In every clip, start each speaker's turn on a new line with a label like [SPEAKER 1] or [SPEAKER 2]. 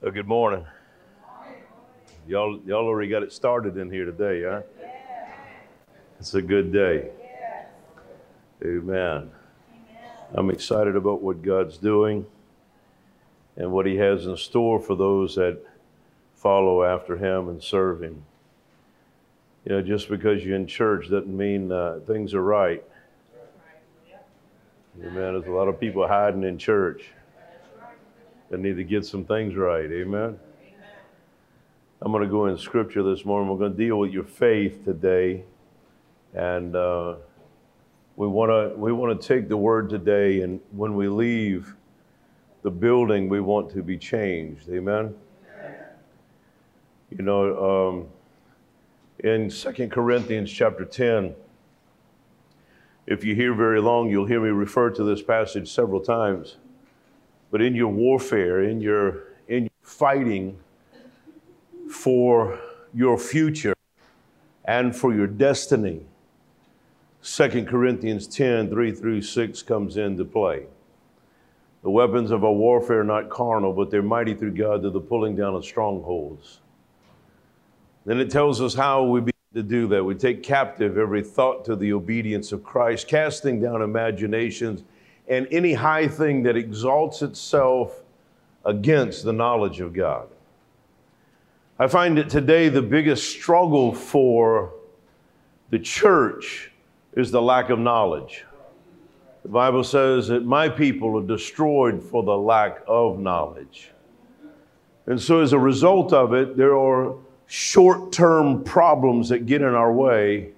[SPEAKER 1] Uh, good morning. Y'all, y'all already got it started in here today, huh? It's a good day. Amen. I'm excited about what God's doing and what He has in store for those that follow after Him and serve Him. You know, just because you're in church doesn't mean uh, things are right. Amen. There's a lot of people hiding in church that need to get some things right. Amen. I'm going to go in scripture this morning. We're going to deal with your faith today. And uh, we want to we want to take the word today, and when we leave the building, we want to be changed. Amen. You know, um, in Second Corinthians chapter 10, if you hear very long, you'll hear me refer to this passage several times. But in your warfare, in your in your fighting for your future and for your destiny, 2 Corinthians 10 3 through 6 comes into play. The weapons of our warfare are not carnal, but they're mighty through God to the pulling down of strongholds. Then it tells us how we begin to do that. We take captive every thought to the obedience of Christ, casting down imaginations and any high thing that exalts itself against the knowledge of God. I find that today the biggest struggle for the church is the lack of knowledge. The Bible says that my people are destroyed for the lack of knowledge. And so, as a result of it, there are short term problems that get in our way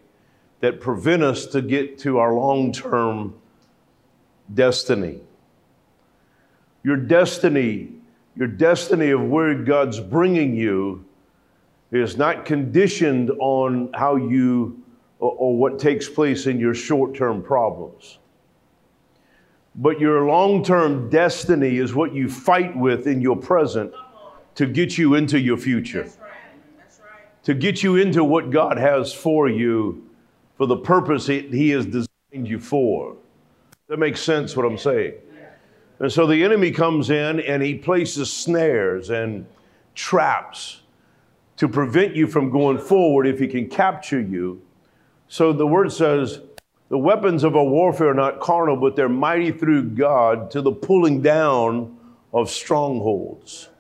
[SPEAKER 1] that prevent us to get to our long term destiny. Your destiny, your destiny of where God's bringing you is not conditioned on how you or, or what takes place in your short term problems. But your long term destiny is what you fight with in your present to get you into your future,
[SPEAKER 2] That's right. That's right.
[SPEAKER 1] to get you into what God has for you for the purpose He He has designed you for. That makes sense what I'm saying. And so the enemy comes in and he places snares and traps to prevent you from going forward if he can capture you. So the word says, the weapons of our warfare are not carnal, but they're mighty through God to the pulling down of strongholds.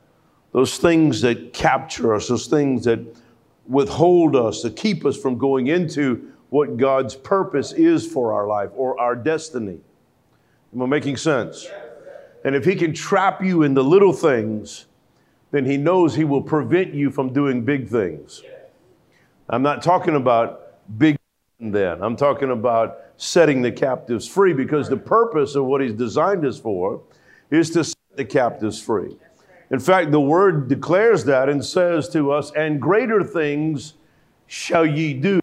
[SPEAKER 1] Those things that capture us, those things that withhold us, that keep us from going into what God's purpose is for our life or our destiny. Am I making sense? And if he can trap you in the little things, then he knows he will prevent you from doing big things. I'm not talking about big then. I'm talking about setting the captives free because the purpose of what he's designed us for is to set the captives free. In fact, the word declares that and says to us, and greater things shall ye do.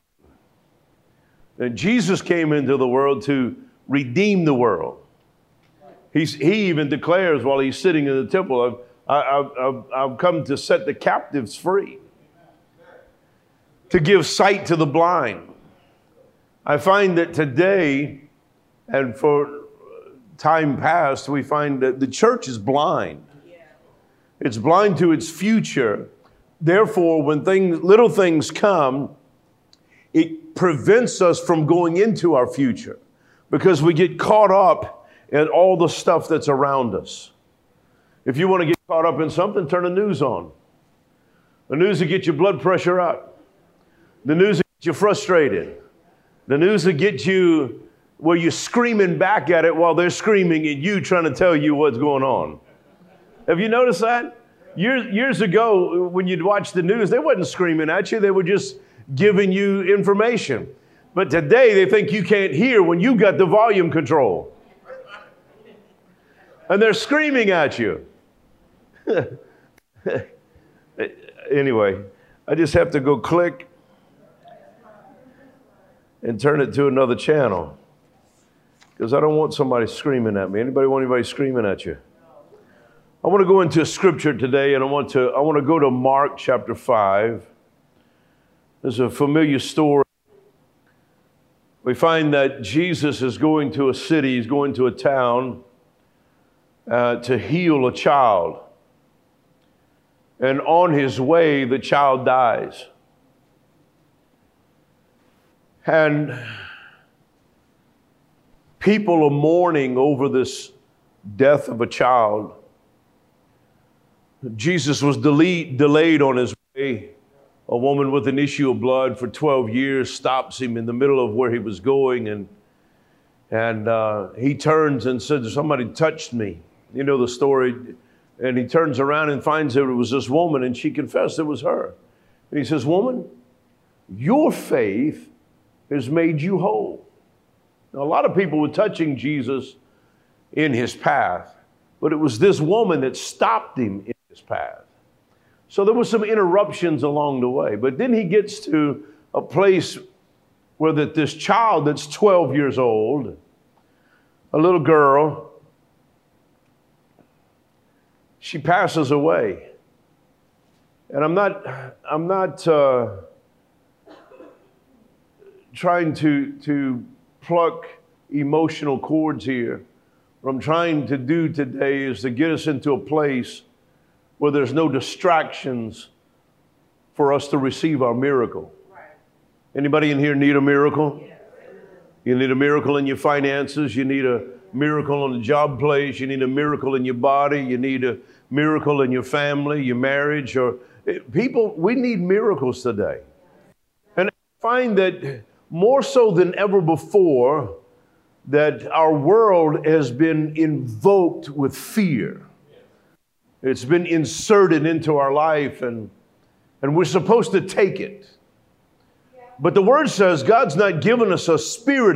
[SPEAKER 1] And Jesus came into the world to redeem the world. He's, he even declares while he's sitting in the temple, I've, I've, I've, I've come to set the captives free, to give sight to the blind. I find that today, and for time past, we find that the church is blind. It's blind to its future. Therefore, when things, little things come, it prevents us from going into our future because we get caught up in all the stuff that's around us. If you want to get caught up in something, turn the news on. The news will get your blood pressure up. The news will get you frustrated. The news will get you where you're screaming back at it while they're screaming at you, trying to tell you what's going on. Have you noticed that? Years, years ago, when you'd watch the news, they wasn't screaming at you, they were just giving you information. But today, they think you can't hear when you got the volume control. And they're screaming at you. anyway, I just have to go click and turn it to another channel because I don't want somebody screaming at me. Anybody want anybody screaming at you? I want to go into scripture today and I want to I want to go to Mark chapter 5. There's a familiar story. We find that Jesus is going to a city, he's going to a town uh, to heal a child. And on his way, the child dies. And people are mourning over this death of a child. Jesus was delayed, delayed on his way. A woman with an issue of blood for 12 years stops him in the middle of where he was going, and, and uh, he turns and says, Somebody touched me. You know the story. And he turns around and finds that it was this woman, and she confessed it was her. And he says, Woman, your faith has made you whole. Now, a lot of people were touching Jesus in his path, but it was this woman that stopped him in his path. So there were some interruptions along the way. But then he gets to a place where that this child that's 12 years old, a little girl, she passes away. And I'm not, I'm not uh, trying to, to pluck emotional cords here. What I'm trying to do today is to get us into a place where there's no distractions for us to receive our miracle. Anybody in here need a miracle? You need a miracle in your finances. You need a miracle on the job place. You need a miracle in your body. You need a miracle in your family, your marriage, or eh, people. We need miracles today. And I find that more so than ever before, that our world has been invoked with fear. It's been inserted into our life, and, and we're supposed to take it. But the word says God's not given us a spirit of